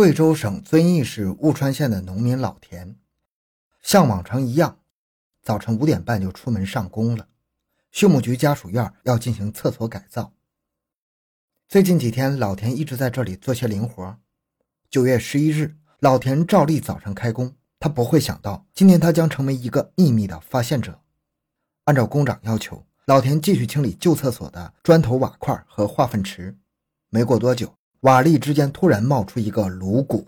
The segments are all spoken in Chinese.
贵州省遵义市务川县的农民老田，像往常一样，早晨五点半就出门上工了。畜牧局家属院要进行厕所改造。最近几天，老田一直在这里做些零活。九月十一日，老田照例早上开工，他不会想到今天他将成为一个秘密的发现者。按照工长要求，老田继续清理旧厕所的砖头瓦块和化粪池。没过多久。瓦砾之间突然冒出一个颅骨，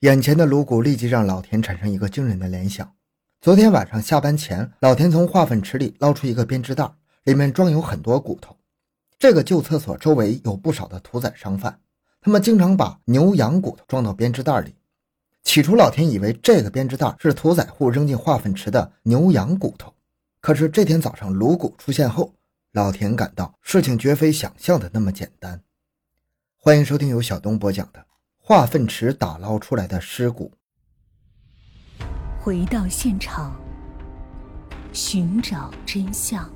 眼前的颅骨立即让老田产生一个惊人的联想。昨天晚上下班前，老田从化粪池里捞出一个编织袋，里面装有很多骨头。这个旧厕所周围有不少的屠宰商贩，他们经常把牛羊骨头装到编织袋里。起初，老田以为这个编织袋是屠宰户扔进化粪池的牛羊骨头，可是这天早上颅骨出现后，老田感到事情绝非想象的那么简单。欢迎收听由小东播讲的化粪池打捞出来的尸骨。回到现场，寻找真相。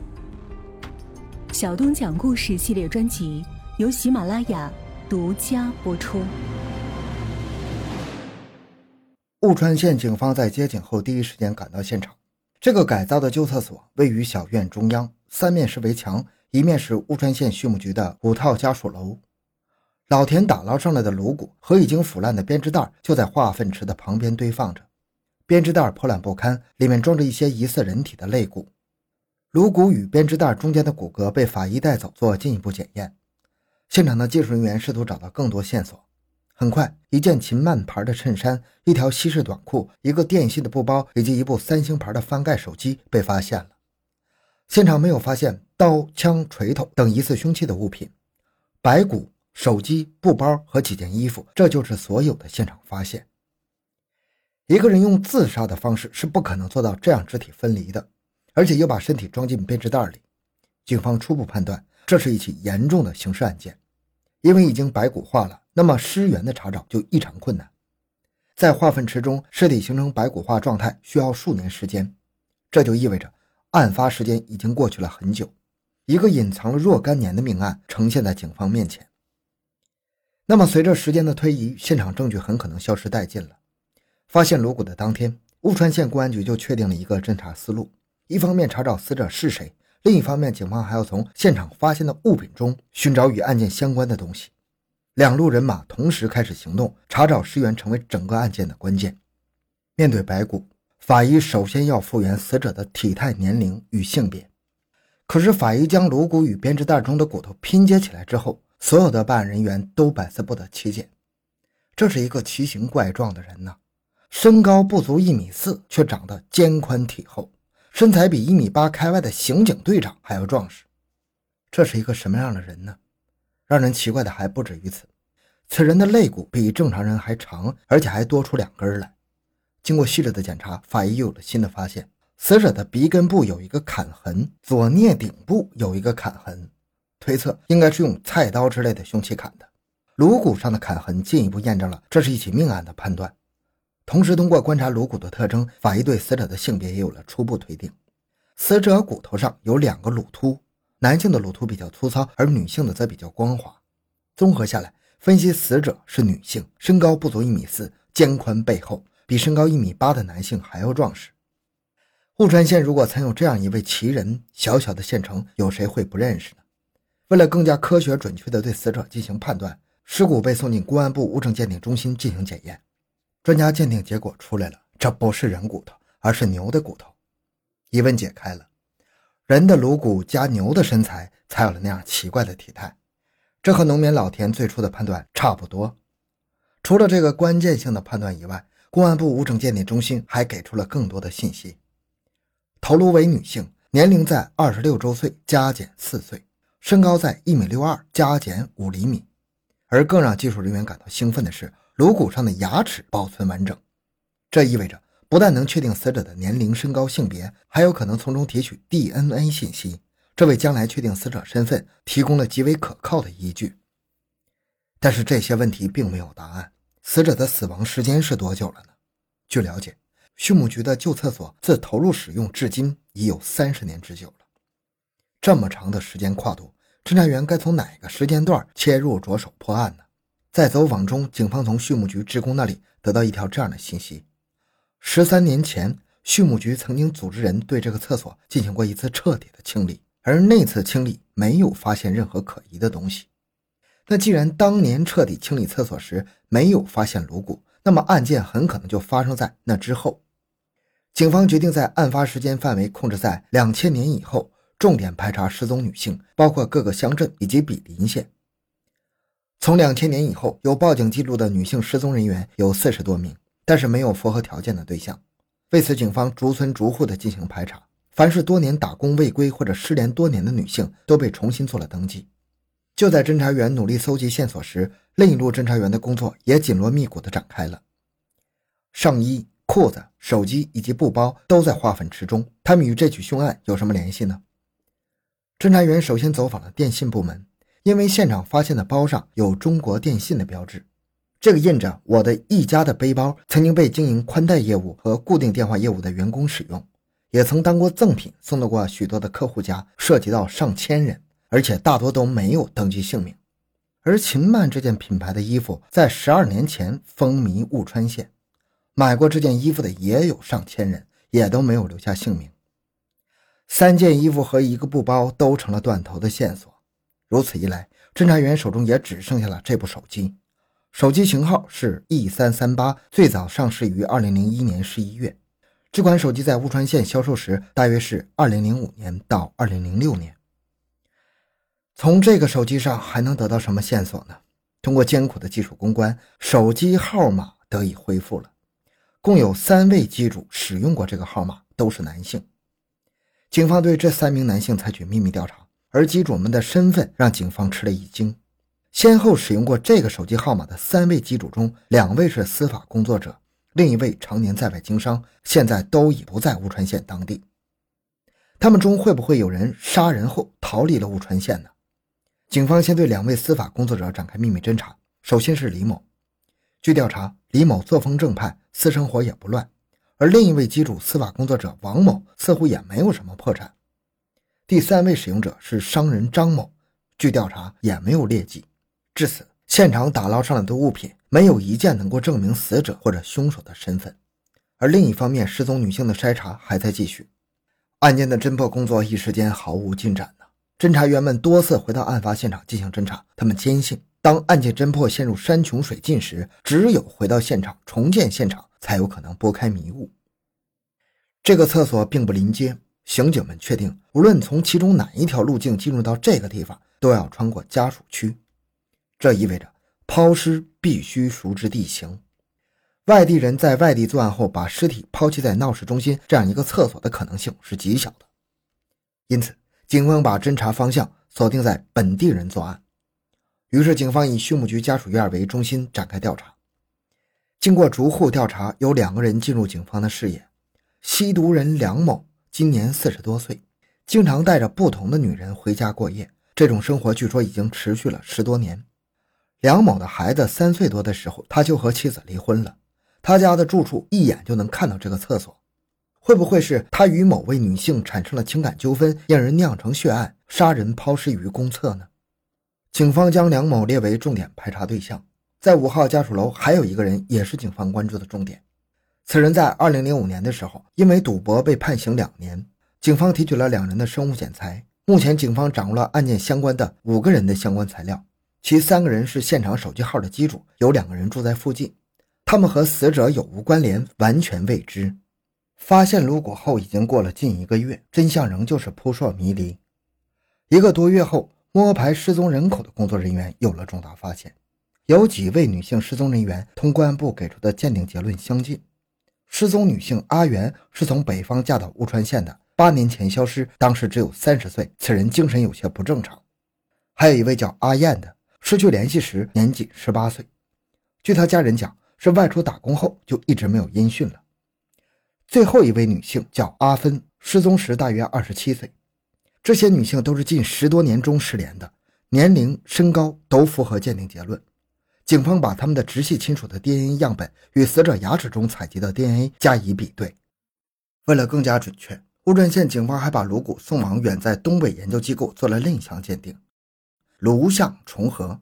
小东讲故事系列专辑由喜马拉雅独家播出。雾川县警方在接警后第一时间赶到现场。这个改造的旧厕所位于小院中央，三面是围墙，一面是雾川县畜牧局的五套家属楼。老田打捞上来的颅骨和已经腐烂的编织袋就在化粪池的旁边堆放着，编织袋破烂不堪，里面装着一些疑似人体的肋骨。颅骨与编织袋中间的骨骼被法医带走做进一步检验。现场的技术人员试图找到更多线索。很快，一件秦曼牌的衬衫、一条西式短裤、一个电信的布包以及一部三星牌的翻盖手机被发现了。现场没有发现刀、枪、锤头等疑似凶器的物品，白骨。手机、布包和几件衣服，这就是所有的现场发现。一个人用自杀的方式是不可能做到这样肢体分离的，而且又把身体装进编织袋里。警方初步判断，这是一起严重的刑事案件。因为已经白骨化了，那么尸源的查找就异常困难。在化粪池中，尸体形成白骨化状态需要数年时间，这就意味着案发时间已经过去了很久。一个隐藏了若干年的命案呈现在警方面前。那么，随着时间的推移，现场证据很可能消失殆尽了。发现颅骨的当天，雾川县公安局就确定了一个侦查思路：一方面查找死者是谁，另一方面，警方还要从现场发现的物品中寻找与案件相关的东西。两路人马同时开始行动，查找尸源成为整个案件的关键。面对白骨，法医首先要复原死者的体态、年龄与性别。可是，法医将颅骨与编织袋中的骨头拼接起来之后，所有的办案人员都百思不得其解，这是一个奇形怪状的人呢，身高不足一米四，却长得肩宽体厚，身材比一米八开外的刑警队长还要壮实。这是一个什么样的人呢？让人奇怪的还不止于此，此人的肋骨比正常人还长，而且还多出两根来。经过细致的检查，法医又有了新的发现：死者的鼻根部有一个砍痕，左颞顶部有一个砍痕。推测应该是用菜刀之类的凶器砍的，颅骨上的砍痕进一步验证了这是一起命案的判断。同时，通过观察颅骨的特征，法医对死者的性别也有了初步推定。死者骨头上有两个乳突，男性的乳突比较粗糙，而女性的则比较光滑。综合下来，分析死者是女性，身高不足一米四，肩宽背厚，比身高一米八的男性还要壮实。户川县如果曾有这样一位奇人，小小的县城有谁会不认识呢？为了更加科学准确地对死者进行判断，尸骨被送进公安部物证鉴定中心进行检验。专家鉴定结果出来了，这不是人骨头，而是牛的骨头。疑问解开了，人的颅骨加牛的身材，才有了那样奇怪的体态。这和农民老田最初的判断差不多。除了这个关键性的判断以外，公安部物证鉴定中心还给出了更多的信息：头颅为女性，年龄在二十六周岁加减四岁。身高在一米六二加减五厘米，而更让技术人员感到兴奋的是，颅骨上的牙齿保存完整。这意味着不但能确定死者的年龄、身高、性别，还有可能从中提取 DNA 信息，这为将来确定死者身份提供了极为可靠的依据。但是这些问题并没有答案。死者的死亡时间是多久了呢？据了解，畜牧局的旧厕所自投入使用至今已有三十年之久了。这么长的时间跨度。侦查员该从哪个时间段切入着手破案呢？在走访中，警方从畜牧局职工那里得到一条这样的信息：十三年前，畜牧局曾经组织人对这个厕所进行过一次彻底的清理，而那次清理没有发现任何可疑的东西。那既然当年彻底清理厕所时没有发现颅骨，那么案件很可能就发生在那之后。警方决定在案发时间范围控制在两千年以后，重点排查失踪女性，包括各个乡镇以及比邻县。从两千年以后有报警记录的女性失踪人员有四十多名，但是没有符合条件的对象。为此，警方逐村逐户的进行排查，凡是多年打工未归或者失联多年的女性都被重新做了登记。就在侦查员努力搜集线索时，另一路侦查员的工作也紧锣密鼓地展开了。上衣、裤子、手机以及布包都在化粪池中，他们与这起凶案有什么联系呢？侦查员首先走访了电信部门，因为现场发现的包上有中国电信的标志，这个印着我的一家的背包曾经被经营宽带业务和固定电话业务的员工使用，也曾当过赠品送到过许多的客户家，涉及到上千人。而且大多都没有登记姓名，而秦曼这件品牌的衣服在十二年前风靡雾川县，买过这件衣服的也有上千人，也都没有留下姓名。三件衣服和一个布包都成了断头的线索。如此一来，侦查员手中也只剩下了这部手机，手机型号是 E 三三八，最早上市于二零零一年十一月。这款手机在雾川县销售时，大约是二零零五年到二零零六年。从这个手机上还能得到什么线索呢？通过艰苦的技术攻关，手机号码得以恢复了。共有三位机主使用过这个号码，都是男性。警方对这三名男性采取秘密调查，而机主们的身份让警方吃了一惊。先后使用过这个手机号码的三位机主中，两位是司法工作者，另一位常年在外经商，现在都已不在乌川县当地。他们中会不会有人杀人后逃离了乌川县呢？警方先对两位司法工作者展开秘密侦查。首先是李某，据调查，李某作风正派，私生活也不乱；而另一位机主司法工作者王某似乎也没有什么破产。第三位使用者是商人张某，据调查也没有劣迹。至此，现场打捞上来的物品没有一件能够证明死者或者凶手的身份。而另一方面，失踪女性的筛查还在继续，案件的侦破工作一时间毫无进展。侦查员们多次回到案发现场进行侦查，他们坚信，当案件侦破陷入山穷水尽时，只有回到现场重建现场，才有可能拨开迷雾。这个厕所并不临街，刑警们确定，无论从其中哪一条路径进入到这个地方，都要穿过家属区。这意味着抛尸必须熟知地形，外地人在外地作案后把尸体抛弃在闹市中心这样一个厕所的可能性是极小的，因此。警方把侦查方向锁定在本地人作案，于是警方以畜牧局家属院为中心展开调查。经过逐户调查，有两个人进入警方的视野：吸毒人梁某，今年四十多岁，经常带着不同的女人回家过夜，这种生活据说已经持续了十多年。梁某的孩子三岁多的时候，他就和妻子离婚了，他家的住处一眼就能看到这个厕所。会不会是他与某位女性产生了情感纠纷，让人酿成血案，杀人抛尸于公厕呢？警方将梁某列为重点排查对象。在五号家属楼还有一个人也是警方关注的重点。此人在二零零五年的时候因为赌博被判刑两年。警方提取了两人的生物检材。目前警方掌握了案件相关的五个人的相关材料，其三个人是现场手机号的机主，有两个人住在附近，他们和死者有无关联，完全未知。发现颅骨后已经过了近一个月，真相仍旧是扑朔迷离。一个多月后，摸排失踪人口的工作人员有了重大发现：有几位女性失踪人员同公安部给出的鉴定结论相近。失踪女性阿元是从北方嫁到乌川县的，八年前消失，当时只有三十岁，此人精神有些不正常。还有一位叫阿燕的，失去联系时年仅十八岁，据他家人讲，是外出打工后就一直没有音讯了。最后一位女性叫阿芬，失踪时大约二十七岁。这些女性都是近十多年中失联的，年龄、身高都符合鉴定结论。警方把他们的直系亲属的 DNA 样本与死者牙齿中采集的 DNA 加以比对。为了更加准确，乌镇县警方还把颅骨送往远在东北研究机构做了另一项鉴定，颅相重合，